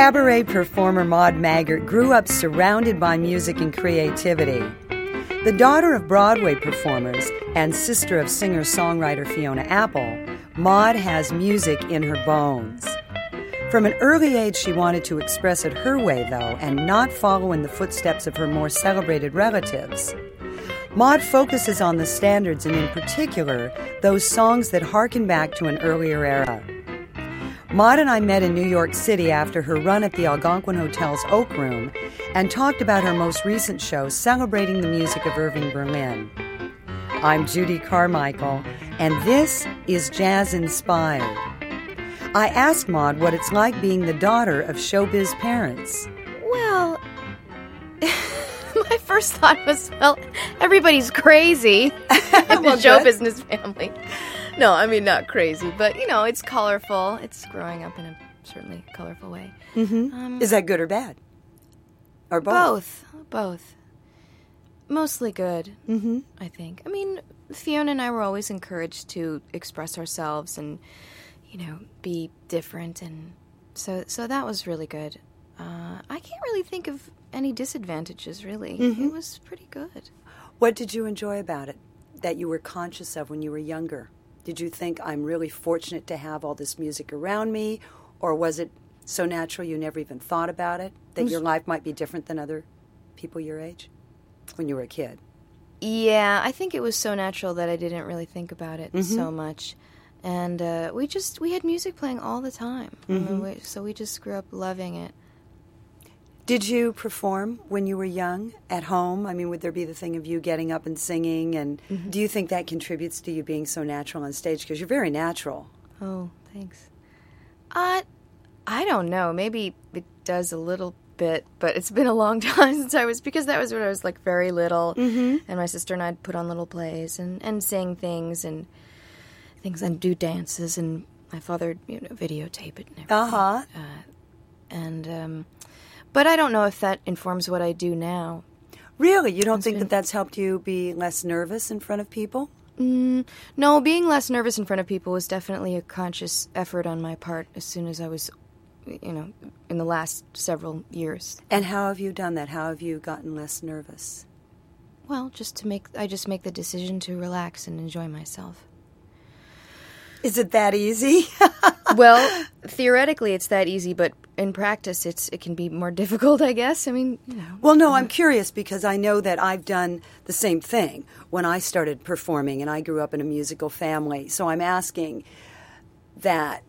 Cabaret performer Maude Maggart grew up surrounded by music and creativity. The daughter of Broadway performers and sister of singer songwriter Fiona Apple, Maude has music in her bones. From an early age, she wanted to express it her way, though, and not follow in the footsteps of her more celebrated relatives. Maude focuses on the standards and, in particular, those songs that harken back to an earlier era. Maude and I met in New York City after her run at the Algonquin Hotel's Oak Room and talked about her most recent show celebrating the music of Irving Berlin. I'm Judy Carmichael, and this is Jazz Inspired. I asked Maude what it's like being the daughter of showbiz parents. Well, my first thought was, well, everybody's crazy in the Well, show business family. No, I mean not crazy, but you know, it's colorful. It's growing up in a certainly colorful way. Is that good or bad? Or both? Both, both. Mostly good, mm-hmm. I think. I mean, Fiona and I were always encouraged to express ourselves and, you know, be different, and so so that was really good. Uh, I can't really think of any disadvantages. Really, it was pretty good. What did you enjoy about it that you were conscious of when you were younger? Did you think I'm really fortunate to have all this music around me? Or was it so natural you never even thought about it? That your life might be different than other people your age when you were a kid? Yeah, I think it was so natural that I didn't really think about it so much. And uh, we just we had music playing all the time, I mean, we, so we just grew up loving it. Did you perform when you were young at home? I mean, would there be the thing of you getting up and singing? And do you think that contributes to you being so natural on stage? Because you're very natural. Oh, thanks. Uh, I don't know. Maybe it does a little bit, but it's been a long time since I was because that was when I was like very little, mm-hmm. and my sister and I'd put on little plays and and sing things and things and do dances, and my father you know videotape it and everything. Uh huh. And um, but I don't know if that informs what I do now. Really? You don't think been- that that's helped you be less nervous in front of people? Mm, no, being less nervous in front of people was definitely a conscious effort on my part as soon as I was, you know, in the last several years. And how have you done that? How have you gotten less nervous? Well, just to make, I just make the decision to relax and enjoy myself. Is it that easy? well, theoretically, it's that easy, but in practice, it's it can be more difficult, I guess. I mean, you know. well, no, I'm curious because I know that I've done the same thing when I started performing, and I grew up in a musical family. So I'm asking that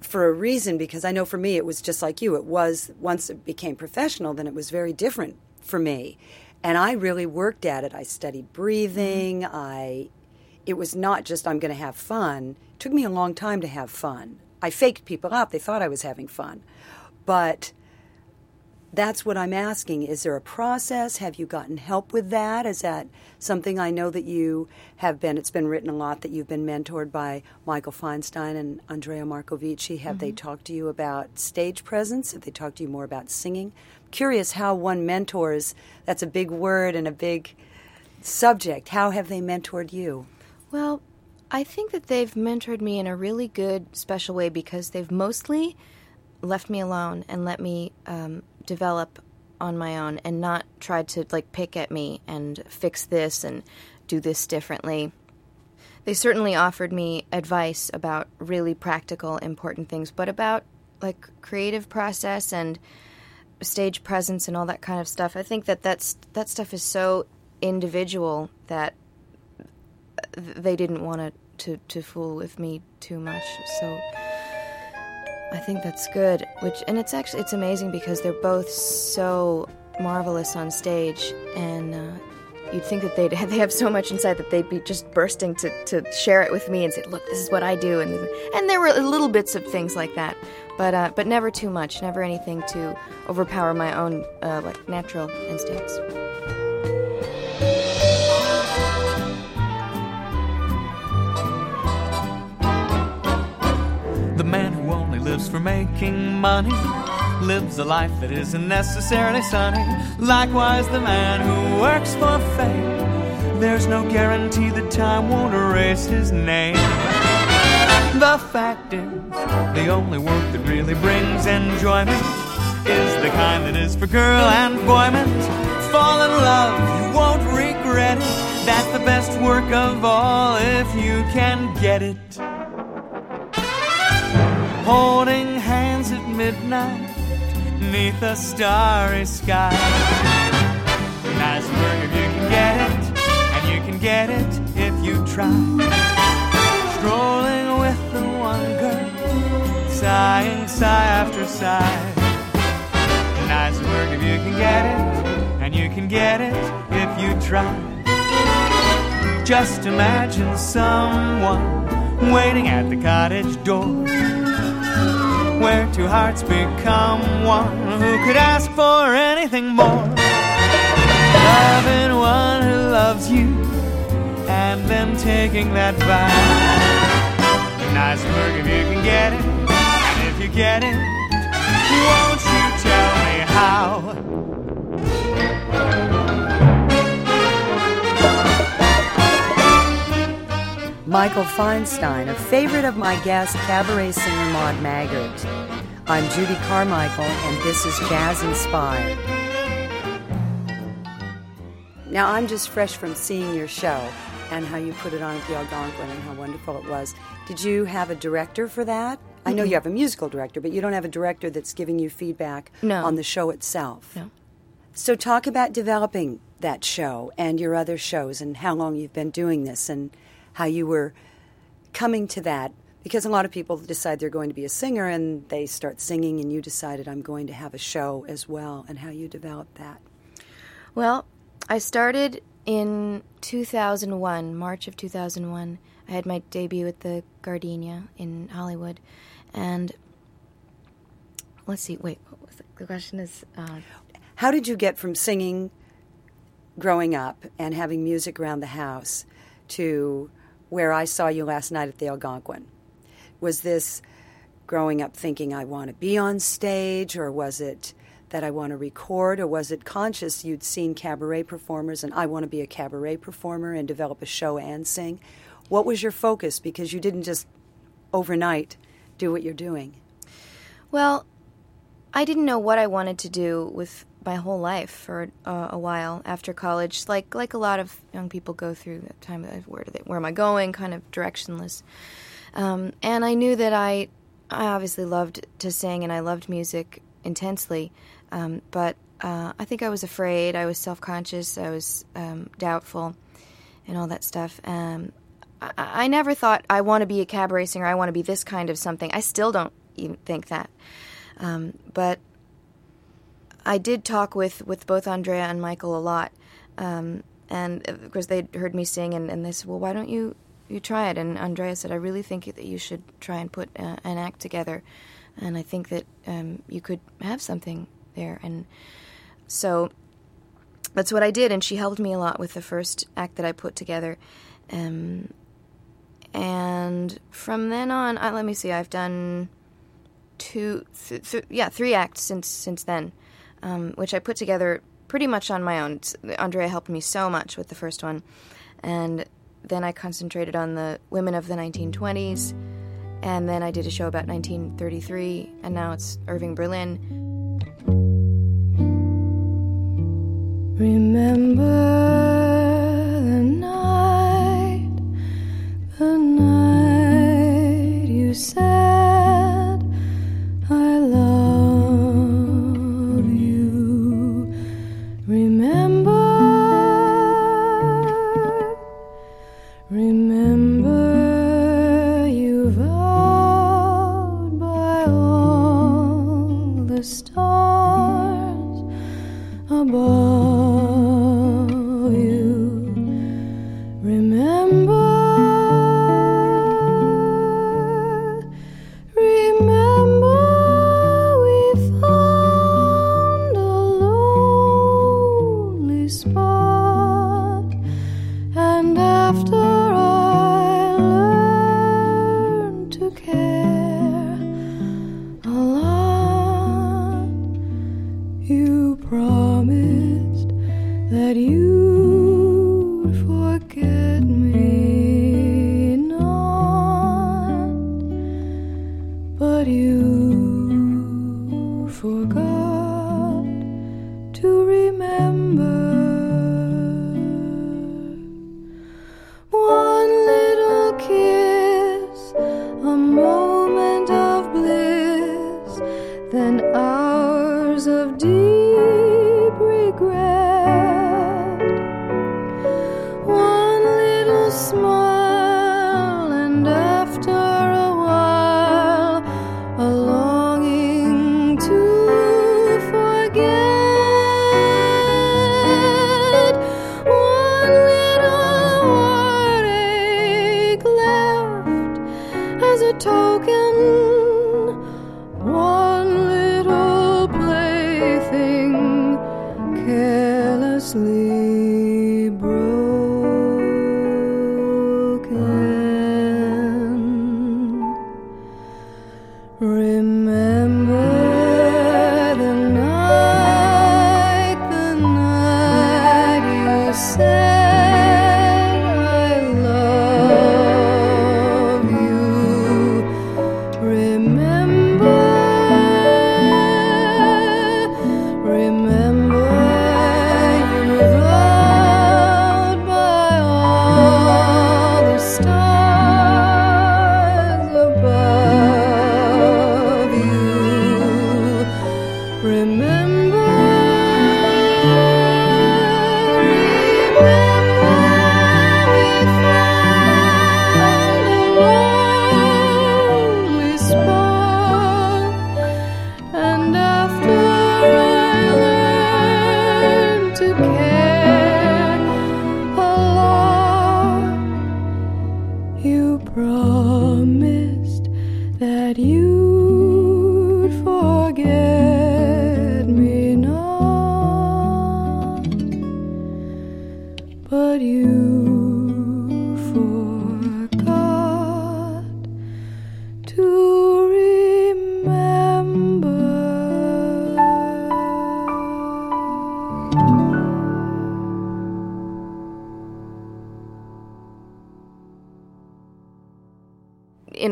for a reason because I know for me it was just like you. It was once it became professional, then it was very different for me. And I really worked at it. I studied breathing. Mm-hmm. I it was not just I'm going to have fun. It took me a long time to have fun. I faked people out. They thought I was having fun. But that's what I'm asking. Is there a process? Have you gotten help with that? Is that something I know that you have been? It's been written a lot that you've been mentored by Michael Feinstein and Andrea Marcovici. Have they mm-hmm. talked to you about stage presence? Have they talked to you more about singing? curious how one mentors. That's a big word and a big subject. How have they mentored you? Well, I think that they've mentored me in a really good, special way because they've mostly left me alone and let me um, develop on my own and not tried to like pick at me and fix this and do this differently. They certainly offered me advice about really practical, important things, but about like creative process and stage presence and all that kind of stuff. I think that that's that stuff is so individual that th- they didn't want to, to to fool with me too much. So I think that's good. Which and it's actually it's amazing because they're both so marvelous on stage, and uh, you'd think that they'd they have so much inside that they'd be just bursting to, to share it with me and say, "Look, this is what I do," and and there were little bits of things like that, but uh, but never too much, never anything to overpower my own uh, like natural instincts. The man who only lives for making money lives a life that isn't necessarily sunny. Likewise, the man who works for fame, there's no guarantee that time won't erase his name. The fact is, the only work that really brings enjoyment is the kind that is for girl and boyment. Fall in love, you won't regret it. That's the best work of all if you can get it. Holding hands at midnight neath a starry sky. Nice work if you can get it, and you can get it if you try. Strolling with the one girl, sighing sigh after sigh. Nice work if you can get it, and you can get it if you try. Just imagine someone waiting at the cottage door where two hearts become one. Who could ask for anything more? Loving one who loves you, and then taking that vow. Nice work if you can get it, and if you get it, won't you tell me how? Michael Feinstein, a favorite of my guest, cabaret singer Maude Maggart. I'm Judy Carmichael, and this is Jazz Inspired. Now, I'm just fresh from seeing your show and how you put it on at the Algonquin and how wonderful it was. Did you have a director for that? I know you have a musical director, but you don't have a director that's giving you feedback No. on the show itself. No. So, talk about developing that show and your other shows and how long you've been doing this and how you were coming to that. Because a lot of people decide they're going to be a singer and they start singing, and you decided, I'm going to have a show as well, and how you developed that. Well, I started in 2001, March of 2001. I had my debut at the Gardenia in Hollywood. And let's see, wait, what was the, the question is uh, How did you get from singing growing up and having music around the house to where I saw you last night at the Algonquin? Was this growing up thinking I want to be on stage, or was it that I want to record, or was it conscious you'd seen cabaret performers and I want to be a cabaret performer and develop a show and sing? What was your focus? Because you didn't just overnight do what you're doing. Well, I didn't know what I wanted to do with my whole life for uh, a while after college. Like like a lot of young people go through that time. Where do they, where am I going? Kind of directionless. Um, and I knew that I I obviously loved to sing and I loved music intensely. Um, but uh, I think I was afraid. I was self conscious. I was um, doubtful, and all that stuff. Um, I, I never thought I want to be a cabaret singer. I want to be this kind of something. I still don't even think that. Um, but I did talk with, with both Andrea and Michael a lot. Um, and of course, they'd heard me sing, and, and they said, Well, why don't you, you try it? And Andrea said, I really think that you should try and put uh, an act together. And I think that um, you could have something there. And so that's what I did. And she helped me a lot with the first act that I put together. Um, and from then on, I, let me see, I've done two, th- th- yeah, three acts since since then, um, which I put together pretty much on my own. Andrea helped me so much with the first one, and then I concentrated on the women of the 1920s, and then I did a show about 1933, and now it's Irving Berlin. Remember the night, the night you said Remember,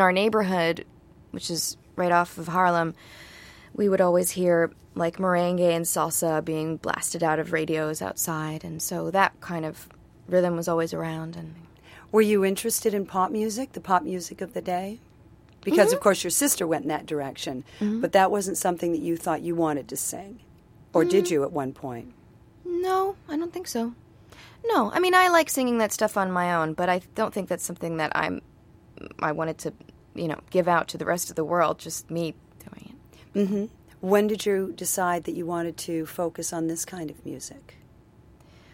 our neighborhood, which is right off of Harlem, we would always hear like merengue and salsa being blasted out of radios outside, and so that kind of rhythm was always around. And Were you interested in pop music, the pop music of the day? Because, Mm-hmm. of course, your sister went in that direction, but that wasn't something that you thought you wanted to sing. Or Mm-hmm. did you at one point? no, I don't think so. No, I mean I like singing that stuff on my own, but I don't think that's something that I'm. I wanted to, you know, give out to the rest of the world. Just me doing it. Mm-hmm. When did you decide that you wanted to focus on this kind of music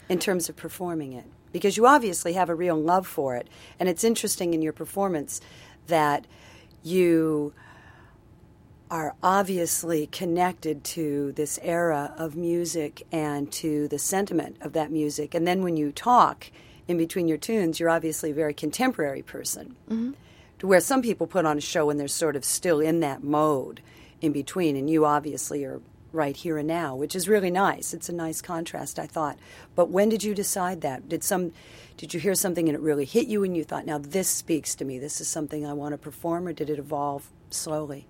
in terms of performing it? Because you obviously have a real love for it. And it's interesting in your performance that you are obviously connected to this era of music and to the sentiment of that music. And then when you talk in between your tunes, you're obviously a very contemporary person. Mm-hmm. To where some people put on a show and they're sort of still in that mode in between, and you obviously are right here and now, which is really nice. It's a nice contrast, I thought. But when did you decide that? Did some did you hear something and it really hit you and you thought, now this speaks to me, this is something I want to perform, or did it evolve slowly?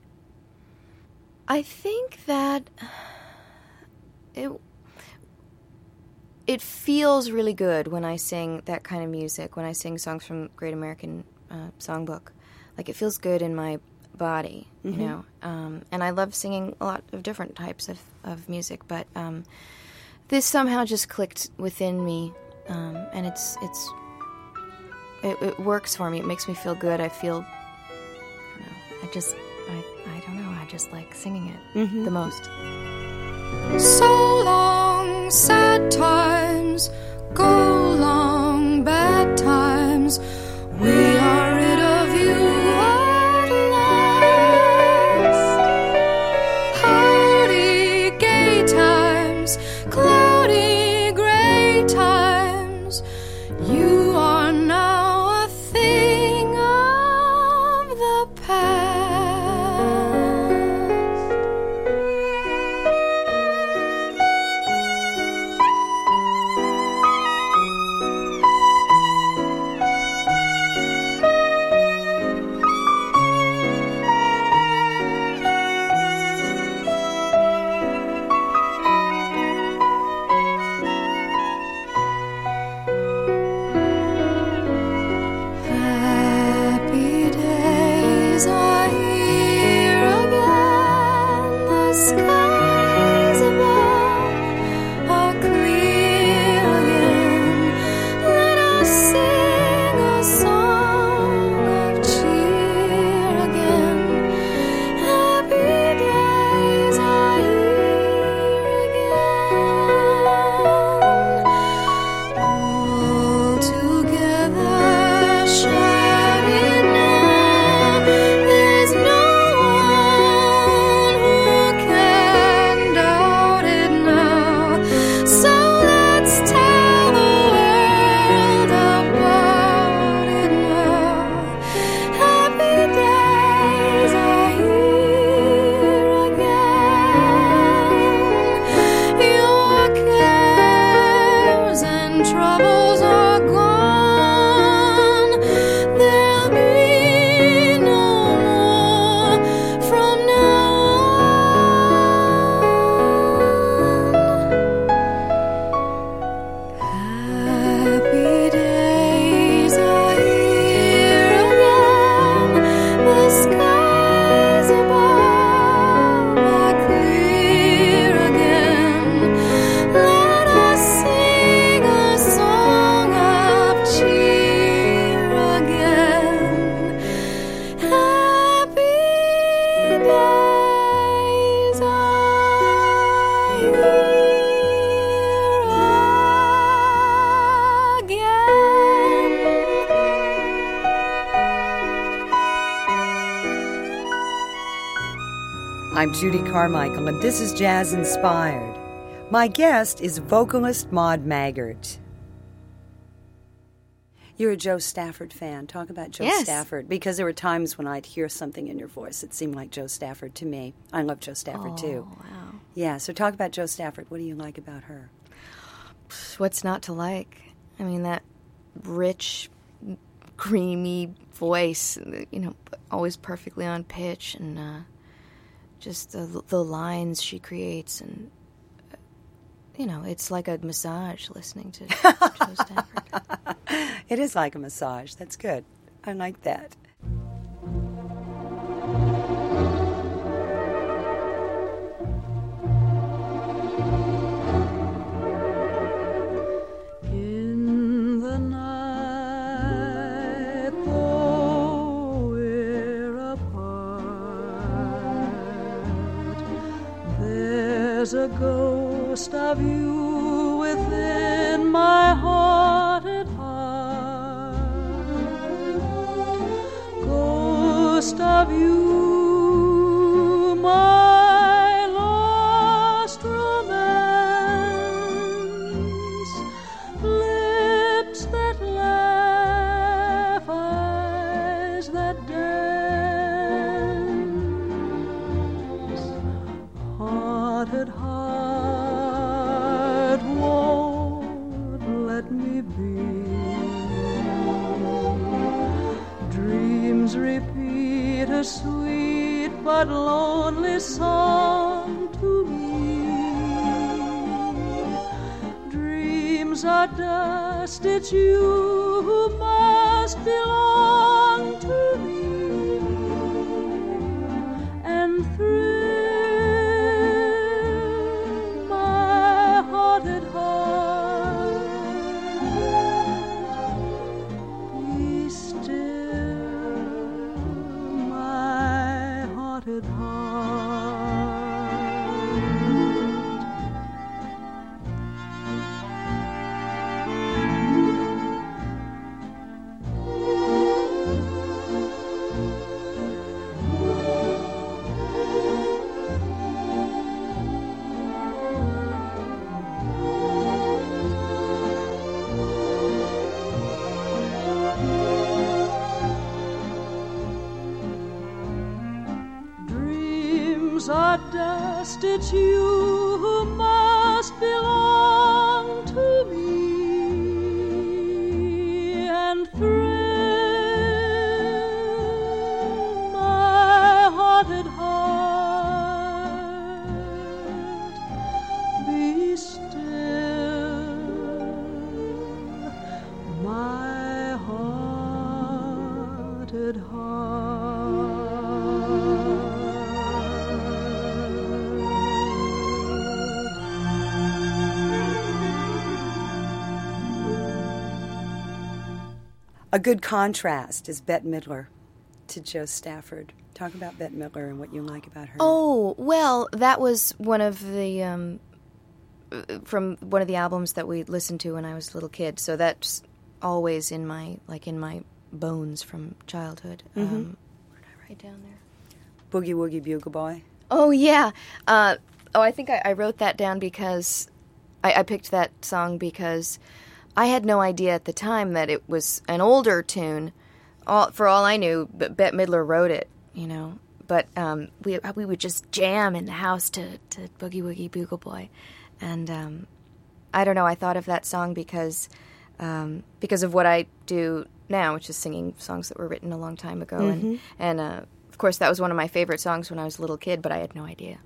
I think that it it feels really good when I sing that kind of music. When I sing songs from Great American uh, Songbook, like it feels good in my body, you know. Um, and I love singing a lot of different types of, of music, but um, this somehow just clicked within me, um, and it's it's it, it works for me. It makes me feel good. I feel I don't know. I just I I don't know. I just like singing it the most. So long, sad times, go Judy Carmichael, and this is Jazz Inspired. My guest is vocalist Maude Maggart. You're a Jo Stafford fan. Talk about Jo Yes. Stafford because there were times when I'd hear something in your voice that seemed like Jo Stafford to me. I love Jo Stafford too. Oh, wow. Yeah, so talk about Jo Stafford. What do you like about her? What's not to like? I mean, that rich, creamy voice, you know, always perfectly on pitch, and uh, just the, the lines she creates, and uh, you know, it's like a massage listening to. It is like a massage. That's good. I like that. There's a ghost of you within my haunted heart. Ghost of you, my dust, it's you who must belong to me. And thrill my haunted heart. Be still, my haunted heart. A good contrast is Bette Midler to Jo Stafford. Talk about Bette Midler and what you like about her. Oh well, that was one of the um, from one of the albums that we listened to when I was a little kid. So that's always in my like in my bones from childhood. Um, what did I write down there? Boogie Woogie Bugle Boy. Oh yeah. Uh, oh, I think I, I wrote that down because I, I picked that song because I had no idea at the time that it was an older tune. All for all I knew, but Bette Midler wrote it. You know, but um, we we would just jam in the house to to Boogie Woogie Bugle Boy, and um, I don't know. I thought of that song because um, because of what I do now, which is singing songs that were written a long time ago, and and uh, of course that was one of my favorite songs when I was a little kid, but I had no idea.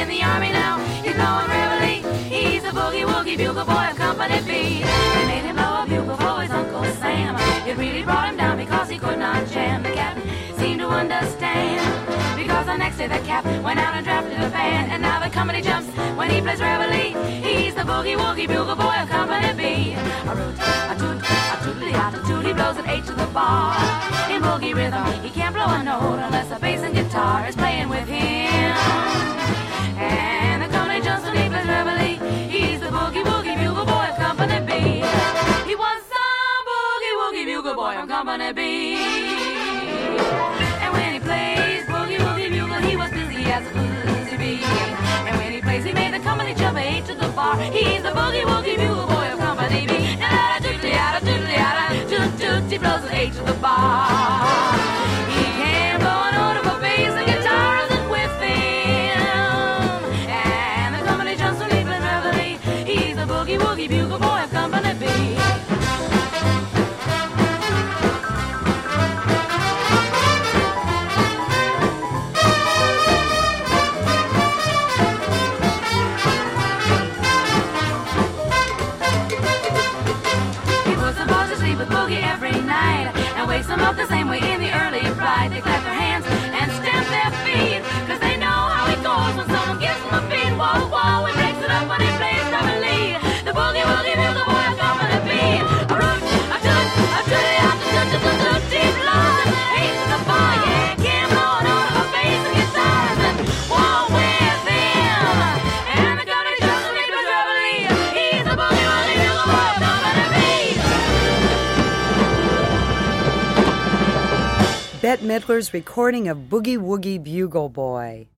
In the army now. He's going Reveille. He's a boogie woogie bugle boy of Company B. They made him blow a bugle for his Uncle Sam. It really brought him down because he could not jam. The captain seemed to understand. Because the next day the cap went out and drafted a band. And now the company jumps when he plays Reveille. He's the boogie woogie bugle boy of Company B. A root, a toot, a toot, yada toot, he blows an eight to the bar. In boogie rhythm, he can't blow a note unless the bass and guitar is playing with him. And the company Johnson, he plays reveille. He's the boogie woogie bugle boy of Company B. He was the boogie woogie bugle boy of Company B. And when he plays boogie woogie bugle, he was busy as a boozy bee. And when he plays, he made the company jump eight to the bar. He's the boogie woogie bugle boy of Company B. Now, doodly yada, doodly yada, toot toot, he blows an eight to the bar. Them up the same way in the early bride. They clap their hands Bette Midler's recording of Boogie Woogie Bugle Boy.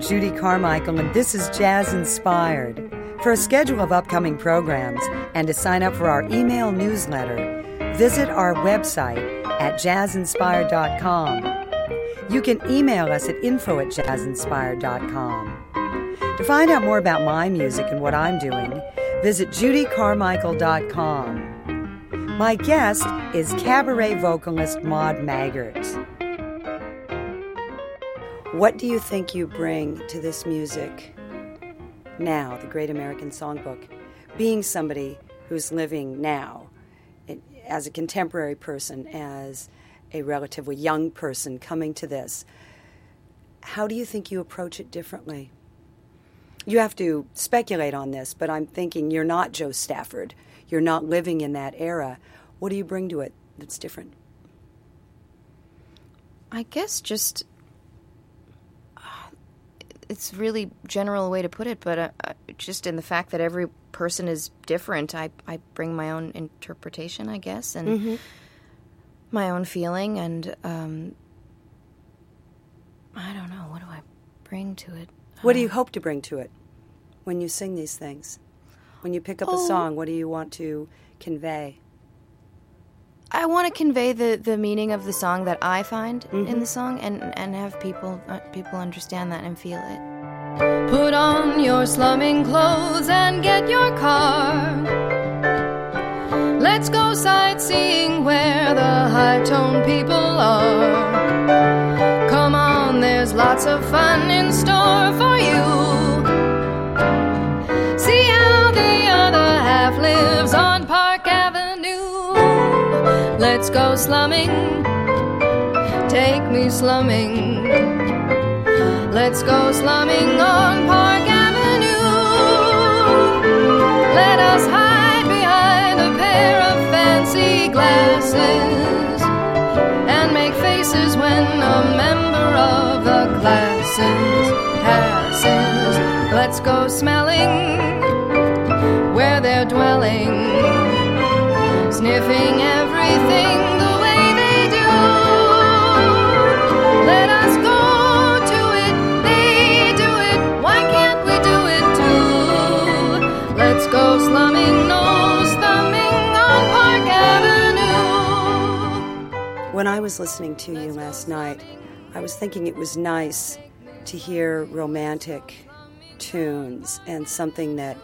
Judy Carmichael, and this is Jazz Inspired. For a schedule of upcoming programs and to sign up for our email newsletter, visit our website at jazzinspired.com. You can email us at info at jazzinspired.com. To find out more about my music and what I'm doing, visit judycarmichael.com. My guest is cabaret vocalist Maude Maggart. What do you think you bring to this music now, the Great American Songbook? Being somebody who's living now, it- as a contemporary person, as a relatively young person coming to this, how do you think you approach it differently? You have to speculate on this, but I'm thinking you're not Jo Stafford. You're not living in that era. What do you bring to it that's different? I guess just it's really general way to put it, but uh, uh, just in the fact that every person is different, I I bring my own interpretation, I guess, and my own feeling, and um, I don't know what do I bring to it. What do you hope to bring to it when you sing these things? When you pick up a Oh. song, what do you want to convey? I want to convey the, the meaning of the song that I find in the song, and and have people uh, people understand that and feel it. Put on your slumming clothes and get your car. Let's go sightseeing where the high tone people are. Come on, there's lots of fun in store for you. See how the other half lives on Park Avenue. Let's go slumming. Take me slumming. Let's go slumming on Park Avenue. Let us hide behind a pair of fancy glasses and make faces when a member of the classes passes. Let's go smelling where they're dwelling, sniffing everything the way they do. Let us go to it, they do it, why can't we do it too? Let's go slumming, nose thumbing on Park Avenue. When I was listening to you last night, I was thinking it was nice to hear romantic tunes and something that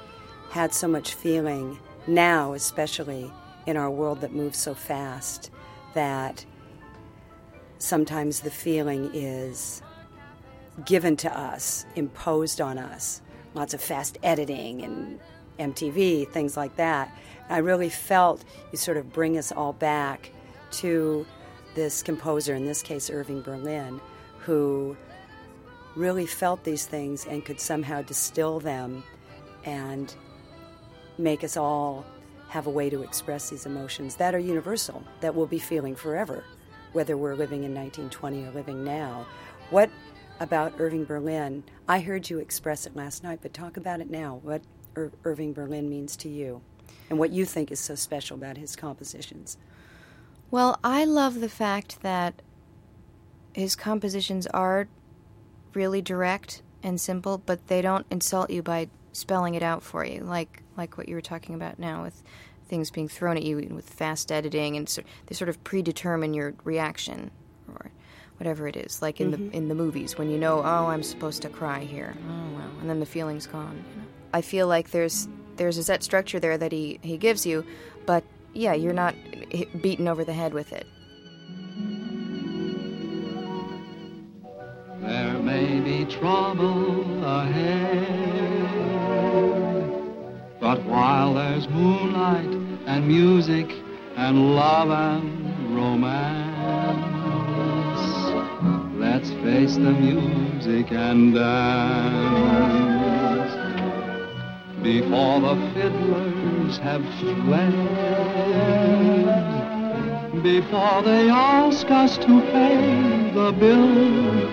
had so much feeling now, especially in our world that moves so fast, that sometimes the feeling is given to us, imposed on us. Lots of fast editing and MTV, things like that. I really felt you sort of bring us all back to this composer, in this case Irving Berlin, who really felt these things and could somehow distill them and make us all have a way to express these emotions that are universal, that we'll be feeling forever, whether we're living in 1920 or living now. What about Irving Berlin? I heard you express it last night, but talk about it now. What Ir- Irving Berlin means to you, and what you think is so special about his compositions. Well, I love the fact that his compositions are really direct and simple, but they don't insult you by spelling it out for you, like like what you were talking about now with things being thrown at you with fast editing, and so, they sort of predetermine your reaction or whatever it is. Like in the mm-hmm. in the movies, when you know, oh, I'm supposed to cry here, oh well, and then the feeling's gone. You know? I feel like there's there's a set structure there that he he gives you, but yeah, you're not beaten over the head with it. There may be trouble ahead, but while there's moonlight and music and love and romance, let's face the music and dance before the fiddlers have fled before they ask us to pay the bill.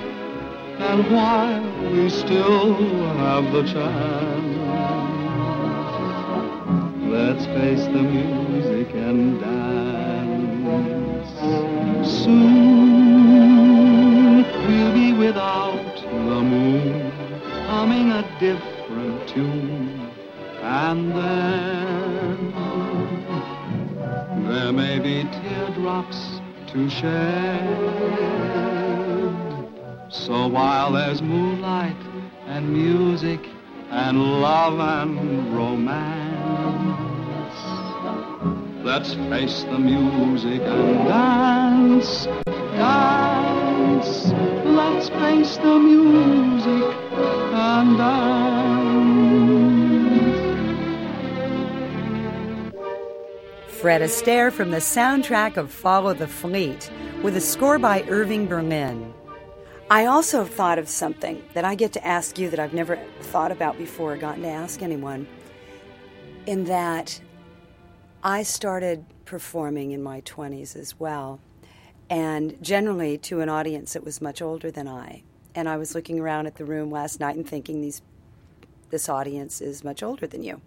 And while we still have the chance, let's face the music and dance. Soon we'll be without the moon, humming a different tune. And then there may be teardrops to shed. So while there's moonlight and music and love and romance, let's face the music and dance, dance. Let's face the music and dance. Fred Astaire from the soundtrack of Follow the Fleet with a score by Irving Berlin. I also thought of something that I get to ask you that I've never thought about before or gotten to ask anyone, in that I started performing in my 20s as well, and generally to an audience that was much older than I. And I was looking around at the room last night and thinking these this audience is much older than you.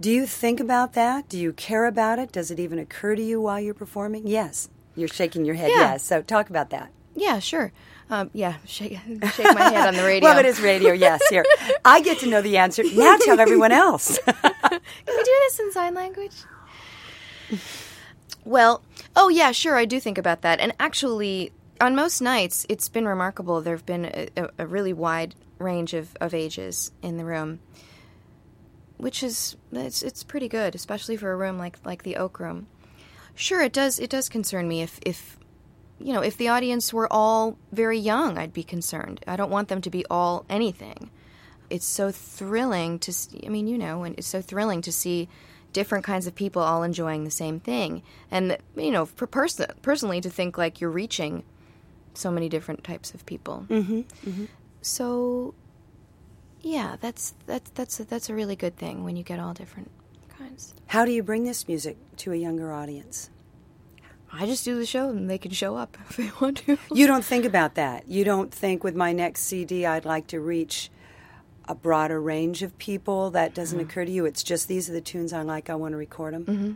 Do you think about that? Do you care about it? Does it even occur to you while you're performing? Yes. You're shaking your head. Yeah. Yes. So talk about that. Yeah, sure. Um, yeah, shake, shake my head on the radio. Well, it is radio. Yes. Here, I get to know the answer. Now tell everyone else. Can we do this in sign language? Well, oh yeah, sure, I do think about that. And actually, on most nights, it's been remarkable. There have been a, a, really wide range of, of ages in the room, which is it's it's pretty good, especially for a room like like the Oak Room. Sure, it does it does concern me if if you know if the audience were all very young, I'd be concerned. I don't want them to be all anything. It's so thrilling to see, I mean, you know, and it's so thrilling to see different kinds of people all enjoying the same thing. And you know, for person personally to think like you're reaching so many different types of people. Mm-hmm, So yeah, that's that's that's a, that's a really good thing when you get all different kinds. How do you bring this music to a younger audience? I just do the show and they can show up if they want to. You don't think about that. You don't think with my next CD I'd like to reach a broader range of people that doesn't occur to you. It's just these are the tunes I like. I want to record them. Mm-hmm.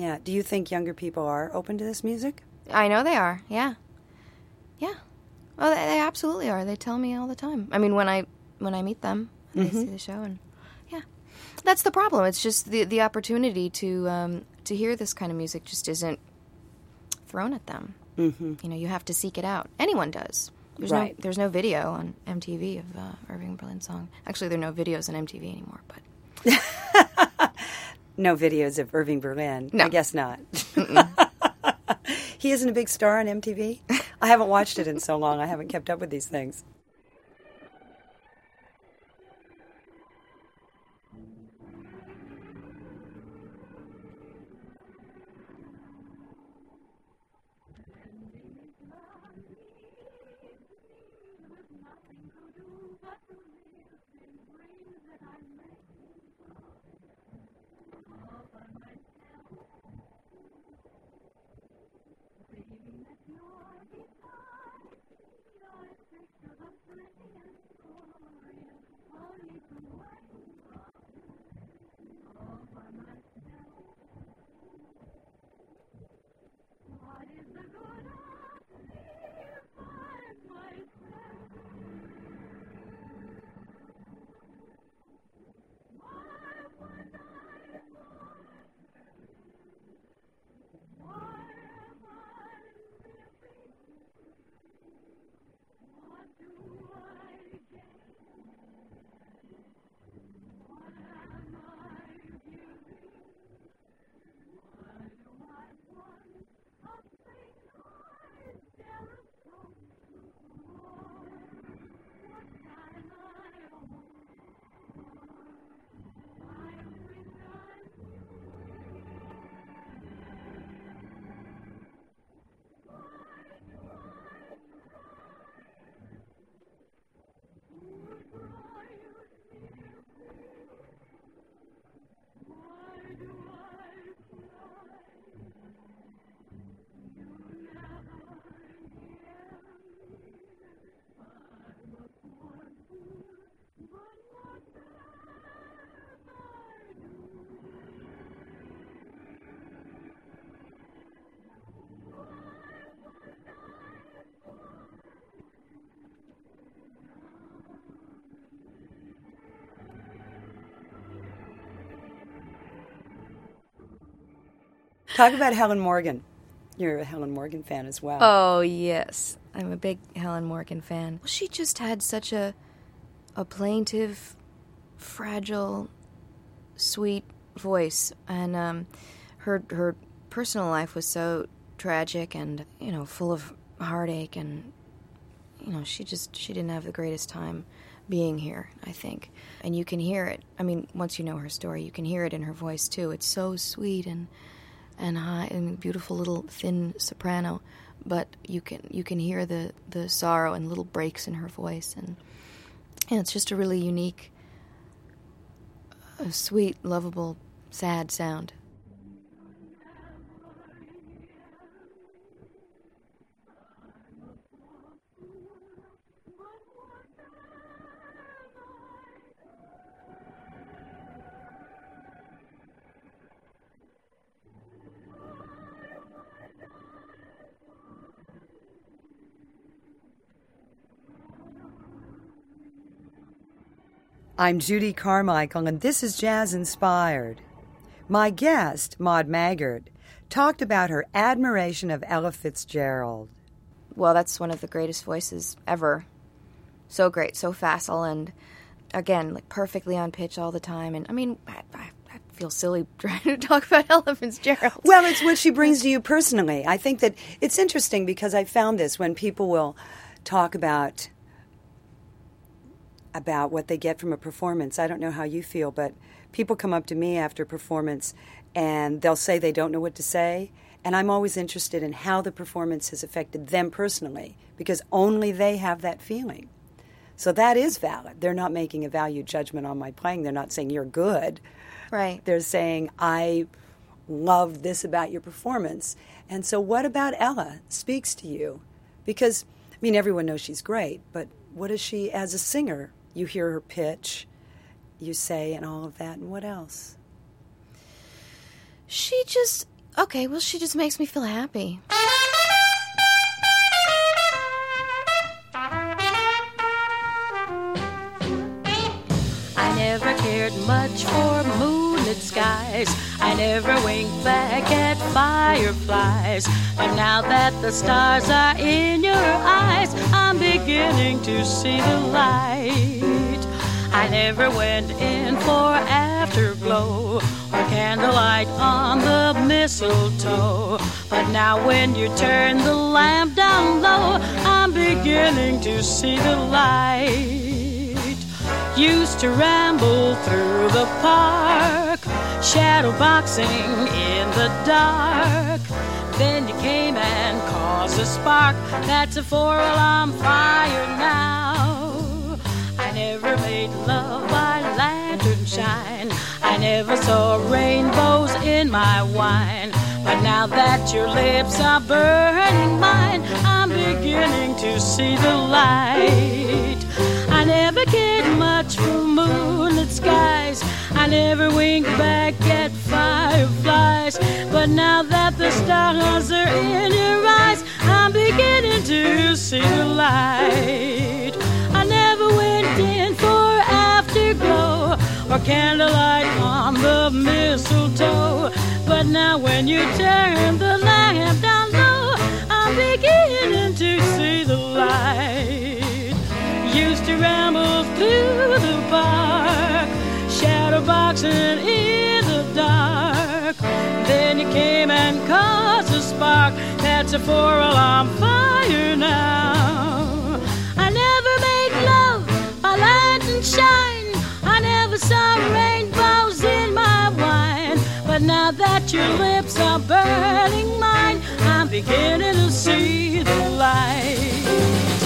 Yeah. Do you think younger people are open to this music? I know they are. Yeah, yeah. Oh, they, they absolutely are. They tell me all the time. I mean, when I when I meet them, and they see the show, and yeah, that's the problem. It's just the the opportunity to um, to hear this kind of music just isn't thrown at them. Mm-hmm. You know, you have to seek it out. Anyone does. There's Right. no there's no video on MTV of uh, Irving Berlin song. Actually, there are no videos on MTV anymore, but No videos of Irving Berlin. No. I guess not. he isn't a big star on MTV. I haven't watched it in so long. I haven't kept up with these things. Talk about Helen Morgan. You're a Helen Morgan fan as well. Oh yes, I'm a big Helen Morgan fan. She just had such a a plaintive, fragile, sweet voice, and um, her her personal life was so tragic and you know full of heartache, and you know she just she didn't have the greatest time being here. I think, and you can hear it. I mean, once you know her story, you can hear it in her voice too. It's so sweet and and high and beautiful little thin soprano, but you can you can hear the the sorrow and little breaks in her voice, and it's just a really unique, uh, sweet, lovable, sad sound. I'm Judy Carmichael, and this is Jazz Inspired. My guest, Maude Maggart, talked about her admiration of Ella Fitzgerald. Well, that's one of the greatest voices ever. So great, so facile, and again, like perfectly on pitch all the time. And I mean, I, I, I feel silly trying to talk about Ella Fitzgerald. Well, it's what she brings to you personally. I think that it's interesting because I found this when people will talk about about what they get from a performance. I don't know how you feel, but people come up to me after a performance and they'll say they don't know what to say, and I'm always interested in how the performance has affected them personally because only they have that feeling. So that is valid. They're not making a value judgment on my playing. They're not saying you're good. Right. They're saying, I love this about your performance. And so, what about Ella speaks to you? Because, I mean, everyone knows she's great, but what is she as a singer? You hear her pitch, you say and all of that. And what else? She just okay. Well, she just makes me feel happy. I never cared much for moonlit skies. I never winked back at fireflies. But now that the stars are in your eyes, I'm beginning to see the light. I never went in for afterglow or candlelight on the mistletoe. But now when you turn the lamp down low, I'm beginning to see the light used to ramble through the park, shadow boxing in the dark. Then you came and caused a spark. That's a four alarm fire now. I never made love by lantern shine. I never saw rainbows in my wine. But now that your lips are burning mine, I'm beginning to see the light. I never cared much for moonlit skies. I never winked back at fireflies. But now that the stars are in your eyes, I'm beginning to see the light. I never went in for afterglow or candlelight on the mistletoe. But now when you turn the lamp down low, I'm beginning to see the light used to ramble through the park, shadow boxing in the dark. Then you came and caused a spark. That's a four alarm fire now. I never made love by and shine. I never saw rainbows in my wine. But now that your lips are burning mine, I'm beginning to see the light.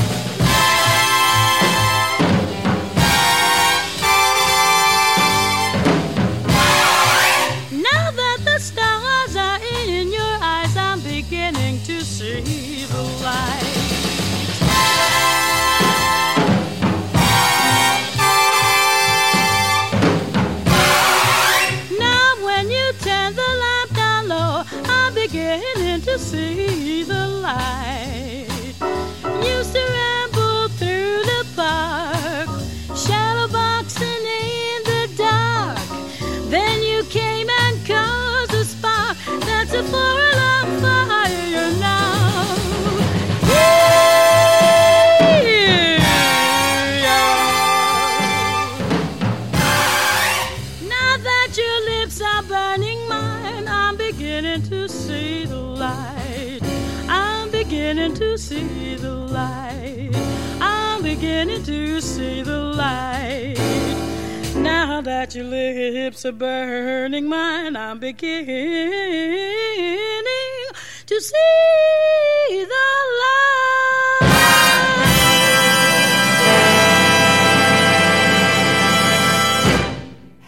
That your lips are burning mine, I'm beginning to see the light.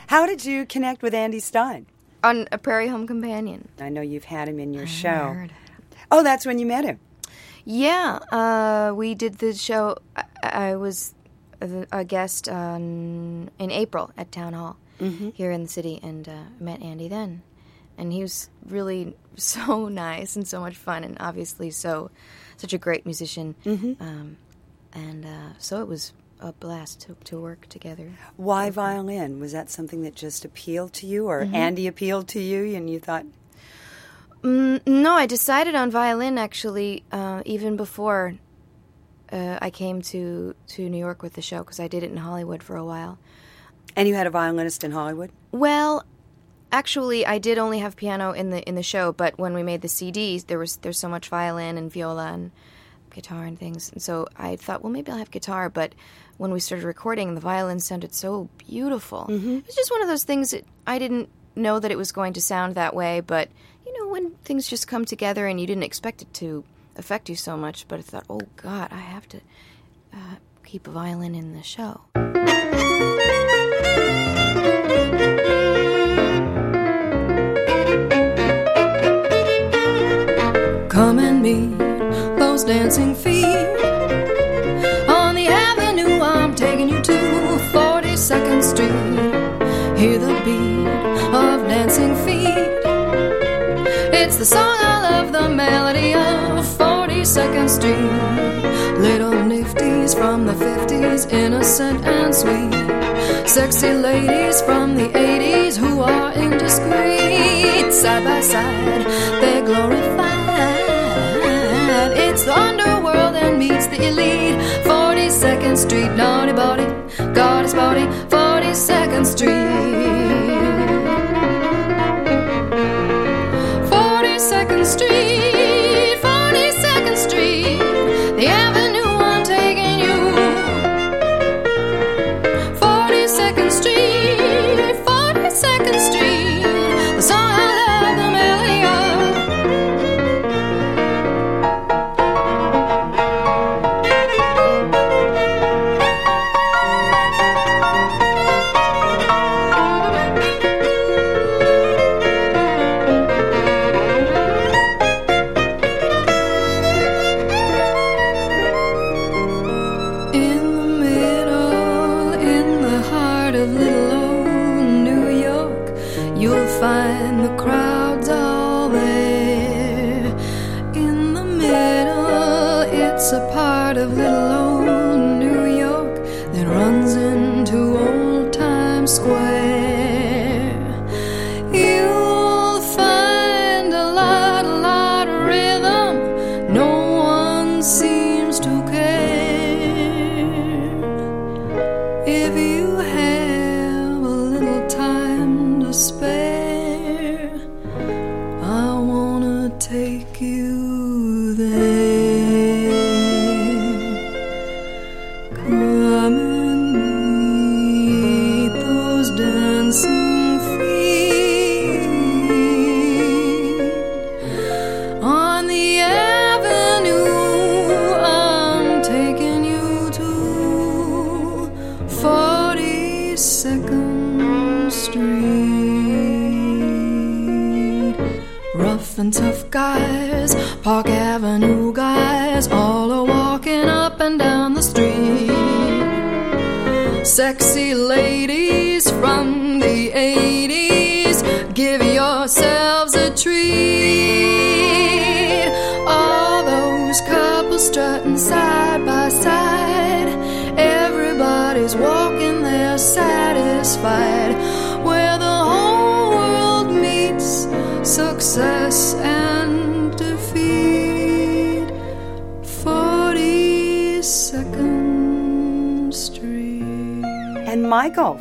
How did you connect with Andy Stein? On a Prairie Home Companion. I know you've had him in your show. heard. Oh, that's when you met him. Yeah, uh, we did the show. I, I was a, guest on, in April at Town Hall here in the city, and uh, met Andy then. And he was really so nice and so much fun, and obviously so such a great musician. Um, and uh, so it was a blast to, to work together. Why violin? Was that something that just appealed to you, or Andy appealed to you, and you thought, Mm, no, I decided on violin actually uh, even before uh, I came to, to New York with the show because I did it in Hollywood for a while. and you had a violinist in Hollywood? Well, actually, I did only have piano in the in the show, but when we made the CDs, there was there's so much violin and viola and guitar and things, and so I thought, well, maybe I'll have guitar. But when we started recording, the violin sounded so beautiful. It was just one of those things that I didn't know that it was going to sound that way, but you know, when things just come together and you didn't expect it to affect you so much, but I thought, oh God, I have to uh, keep a violin in the show. Come and meet those dancing feet. On the avenue, I'm taking you to 42nd Street. hear the beat of dancing feet. It's the song 42nd Street. Little nifties from the 50s, innocent and sweet. Sexy ladies from the 80s who are indiscreet. Side by side, they're glorified. It's the underworld and meets the elite. 42nd Street, naughty body, goddess body, 42nd Street.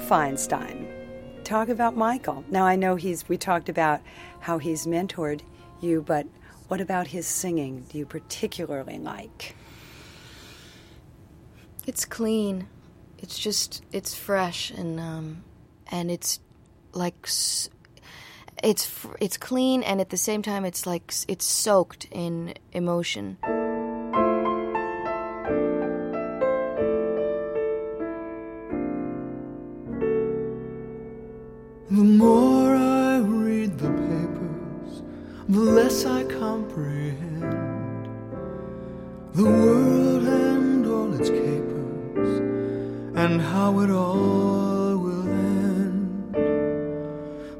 Feinstein. Talk about Michael. Now I know he's we talked about how he's mentored you, but what about his singing do you particularly like? It's clean. It's just it's fresh and um and it's like it's it's clean and at the same time it's like it's soaked in emotion. The less I comprehend the world and all its capers, and how it all will end.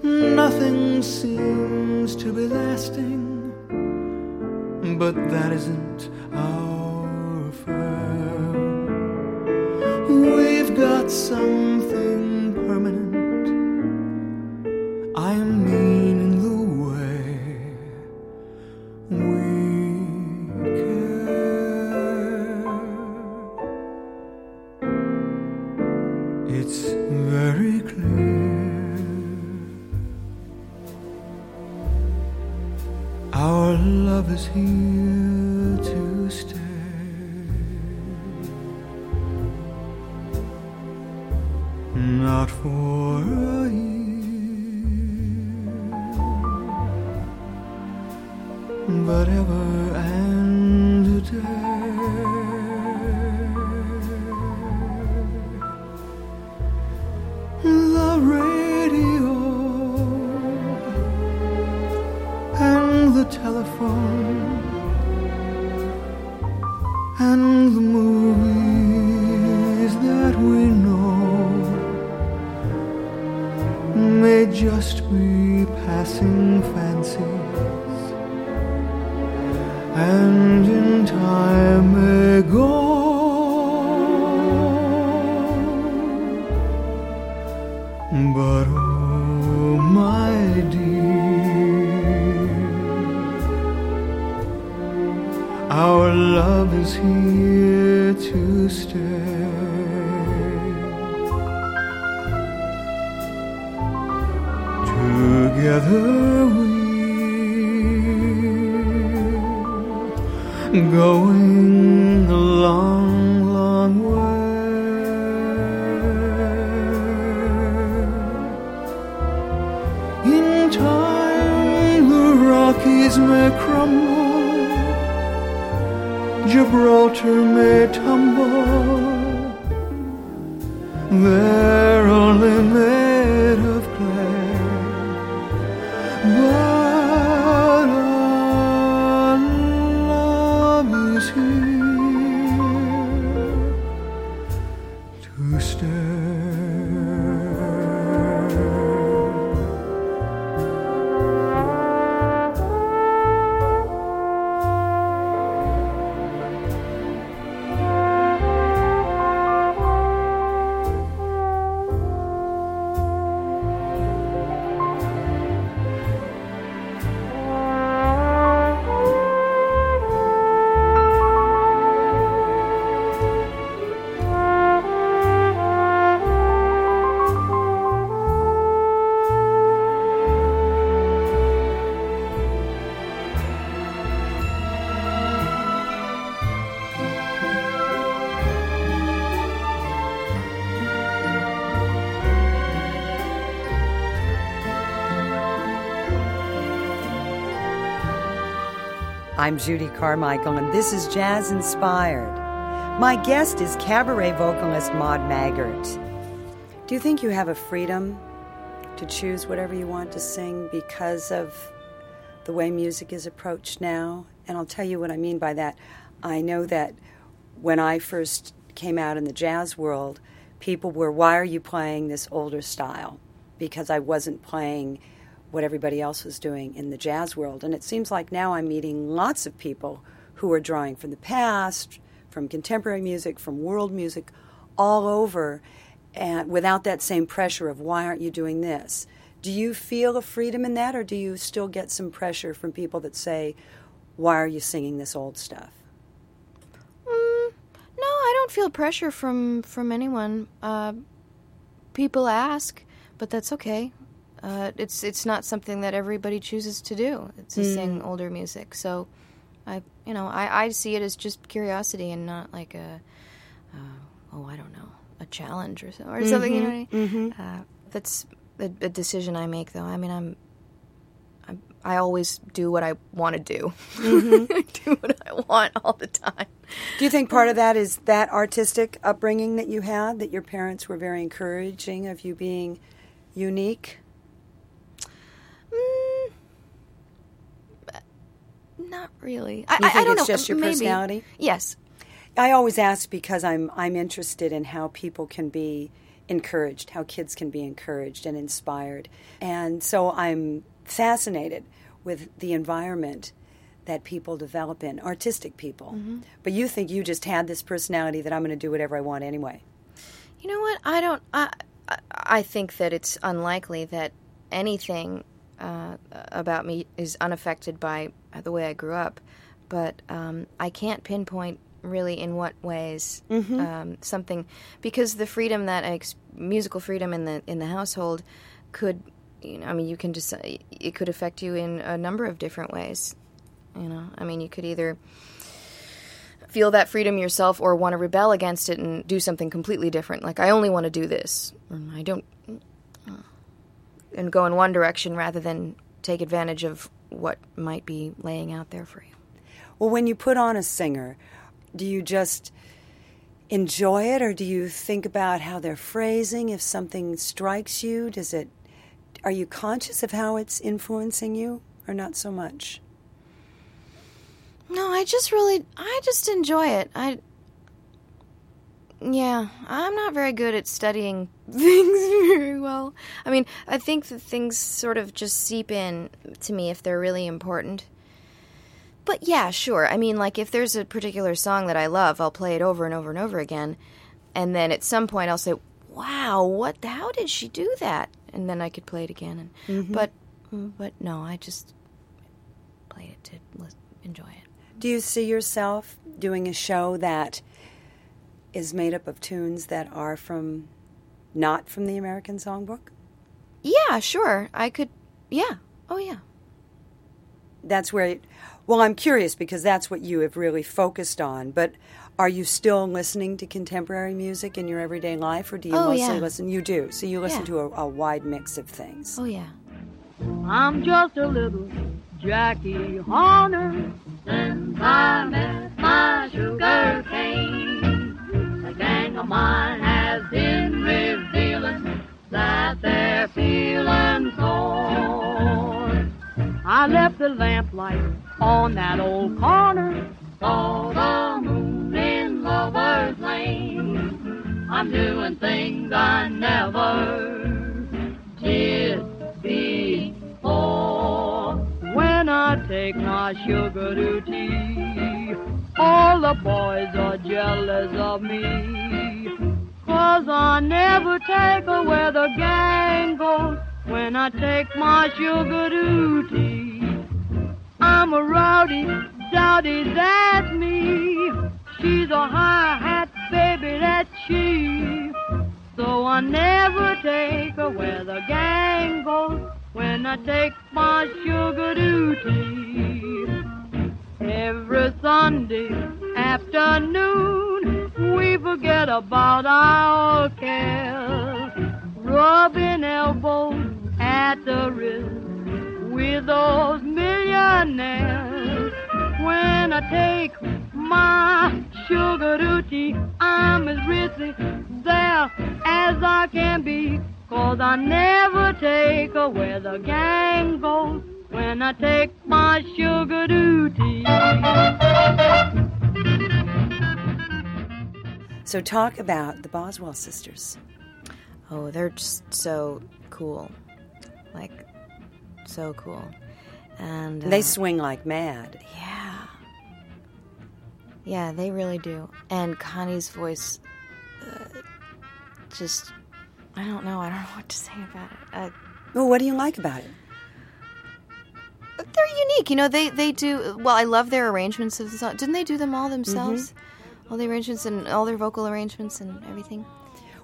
Nothing seems to be lasting, but that isn't our affair. We've got something Rockies may crumble, Gibraltar may tumble. They're only made I'm Judy Carmichael, and this is Jazz Inspired. My guest is cabaret vocalist Maude Maggart. Do you think you have a freedom to choose whatever you want to sing because of the way music is approached now? And I'll tell you what I mean by that. I know that when I first came out in the jazz world, people were, why are you playing this older style? Because I wasn't playing what everybody else was doing in the jazz world. And it seems like now I'm meeting lots of people who are drawing from the past, from contemporary music, from world music, all over, and without that same pressure of why aren't you doing this? Do you feel a freedom in that, or do you still get some pressure from people that say, why are you singing this old stuff? Mm, no, I don't feel pressure from from anyone. Uh, people ask, but that's okay. Uh, it's it's not something that everybody chooses to do. It's to sing older music. So, I you know I, I see it as just curiosity and not like a uh, oh I don't know a challenge or so or something. You know, what I mean? Uh, that's a, a decision I make though. I mean I'm. I'm I always do what I want to do. do what I want all the time. Do you think part of that is that artistic upbringing that you had, that your parents were very encouraging of you being unique? Mm, not really. I, You I- I don't it's know. just your maybe. personality? Yes. I always ask because I'm I'm interested in how people can be encouraged, how kids can be encouraged and inspired. And so I'm fascinated with the environment that people develop in, artistic people. Mm-hmm. But you think you just had this personality that I'm going to do whatever I want anyway. You know what? I don't. I- I think that it's unlikely that anything uh, about me is unaffected by the way I grew up, but um, I can't pinpoint really in what ways um, something because the freedom that I ex- musical freedom in the in the household could. You know, I mean, you can just it could affect you in a number of different ways. You know, I mean, you could either feel that freedom yourself or want to rebel against it and do something completely different. Like, I only want to do this. Or I don't. And go in one direction rather than take advantage of what might be laying out there for you. Well, when you put on a singer, do you just enjoy it or do you think about how they're phrasing if something strikes you? Does it are you conscious of how it's influencing you or not so much? No, I just really, I just enjoy it. I, Yeah, I'm not very good at studying things very well. I mean, I think that things sort of just seep in to me if they're really important. But yeah, sure. I mean, like if there's a particular song that I love, I'll play it over and over and over again, and then at some point I'll say, "Wow, what? How did she do that?" And then I could play it again. And mm-hmm. but mm, but no, I just played it to enjoy it. Do you see yourself doing a show that is made up of tunes that are from not from the American Songbook? Yeah, sure. I could. Yeah. Oh yeah. That's where it, well, I'm curious because that's what you have really focused on, but are you still listening to contemporary music in your everyday life or do you Oh, mostly yeah. listen you do. So you listen Yeah. to a, a wide mix of things. Oh yeah. I'm just a little Jackie Horner since I met my sugar cane. Gang of mine has been revealing that they're feeling sore. I left the lamplight on that old corner, saw the moon in Lover's Lane. I'm doing things I never did before. When I take my sugar to tea, all the boys are jealous of me. Cause I never take her where the gang goes when I take my sugar tea. I'm a rowdy, dowdy, that's me. She's a high hat baby, that's she. So I never take her where the gang goes when I take my sugar tea. Every Sunday afternoon, we forget about our cares, rubbing elbows at the Ritz with those millionaires. When I take my sugar tea, I'm as ritzy there as I can be. Cause I never take where the gang goes when I take my sugar to tea. So talk about the Boswell sisters. Oh, they're just so cool. Like, so cool. And uh, They swing like mad. yeah. Yeah, they really do. And Connie's voice, uh, just, I don't know. I don't know what to say about it. Uh, Well, what do you like about it? They're unique. You know, they, they do, well, I love their arrangements of the song. Didn't they do them all mm-hmm. themselves? All the arrangements and all their vocal arrangements and everything?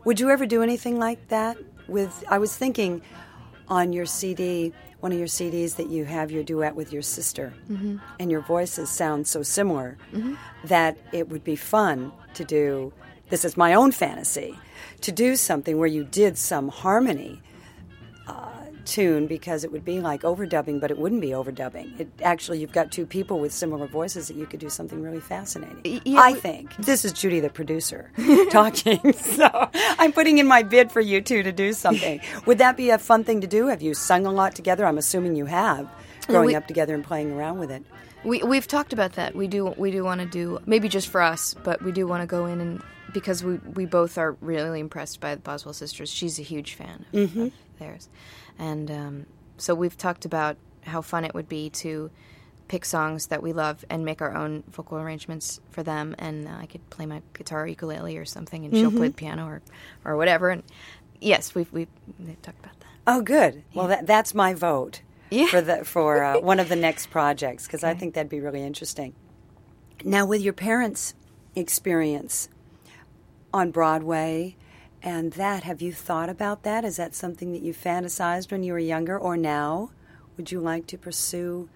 Would you ever do anything like that with I was thinking on your CD, one of your CDs that you have your duet with your sister mm-hmm. and your voices sound so similar mm-hmm. that it would be fun to do this is my own fantasy to do something where you did some harmony tune because it would be like overdubbing but it wouldn't be overdubbing. It actually you've got two people with similar voices that you could do something really fascinating yeah, i think. This is judy the producer talking so i'm putting in my bid for you two to do something. Would that be a fun thing to do? Have you sung a lot together? I'm assuming you have growing we- up together and playing around with it. We we've talked about that. We do we do want to do maybe just for us, but we do want to go in and because we we both are really impressed by the Boswell sisters. She's a huge fan of, mm-hmm. of theirs, and um, so we've talked about how fun it would be to pick songs that we love and make our own vocal arrangements for them. And uh, I could play my guitar or ukulele or something, and she'll play the piano or or whatever. And yes, we've we've, we've talked about that. oh good well that, that's my vote Yeah. for the for uh, one of the next projects because i think that'd be really interesting now with your parents experience on broadway and that have you thought about that? Is that something that you fantasized when you were younger or now? Would you like to pursue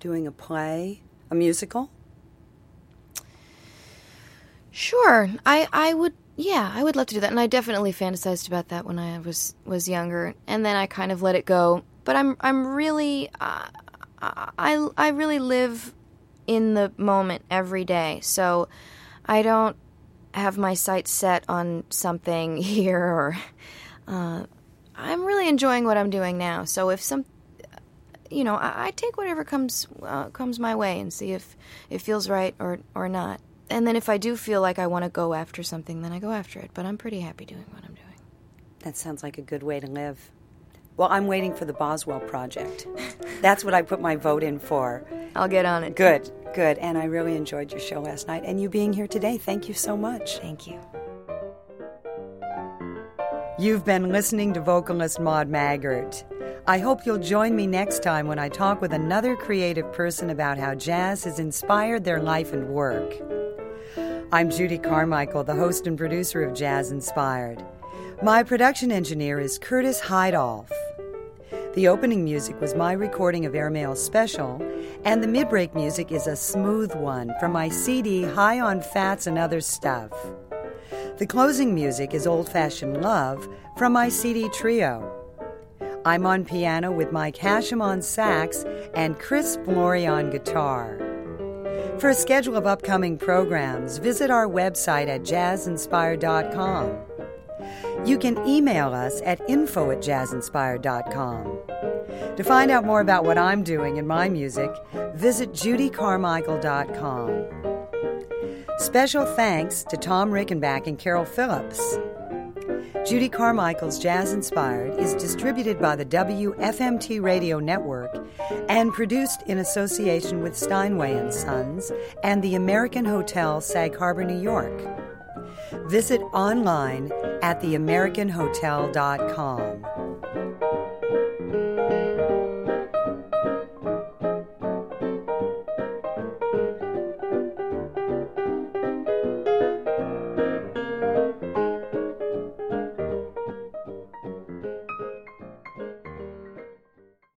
doing a play a musical? Sure, I I would. Yeah, I would love to do that, and I definitely fantasized about that when I was was younger, and then I kind of let it go. But I'm I'm really uh, I I really live in the moment every day, so I don't have my sights set on something here or. Uh, I'm really enjoying what I'm doing now. So if some, you know, I, I take whatever comes uh, comes my way and see if it feels right or or not. and then if I do feel like I want to go after something, then I go after it. But I'm pretty happy doing what I'm doing. That sounds like a good way to live. Well, I'm waiting for the Boswell Project. That's what I put my vote in for. I'll get on it. Good, good. And I really enjoyed your show last night and you being here today. Thank you so much. Thank you. You've been listening to vocalist Maude Maggart. I hope you'll join me next time when I talk with another creative person about how jazz has inspired their life and work. I'm Judy Carmichael, the host and producer of Jazz Inspired. My production engineer is Curtis Heidolf. The opening music was my recording of Airmail Special, and the mid break music is a smooth one from my CD High on Fats and Other Stuff. The closing music is Old Fashioned Love from my CD Trio. I'm on piano with Mike Hashim on sax and Chris Flory on guitar. For a schedule of upcoming programs, visit our website at jazzinspired.com. You can email us at info at jazzinspired.com. To find out more about what I'm doing in my music, visit judycarmichael.com. Special thanks to Tom Rickenback and Carol Phillips. Judy Carmichael's Jazz Inspired is distributed by the WFMT Radio Network and produced in association with Steinway and Sons and the American Hotel Sag Harbor, New York visit online at theamericanhotel.com.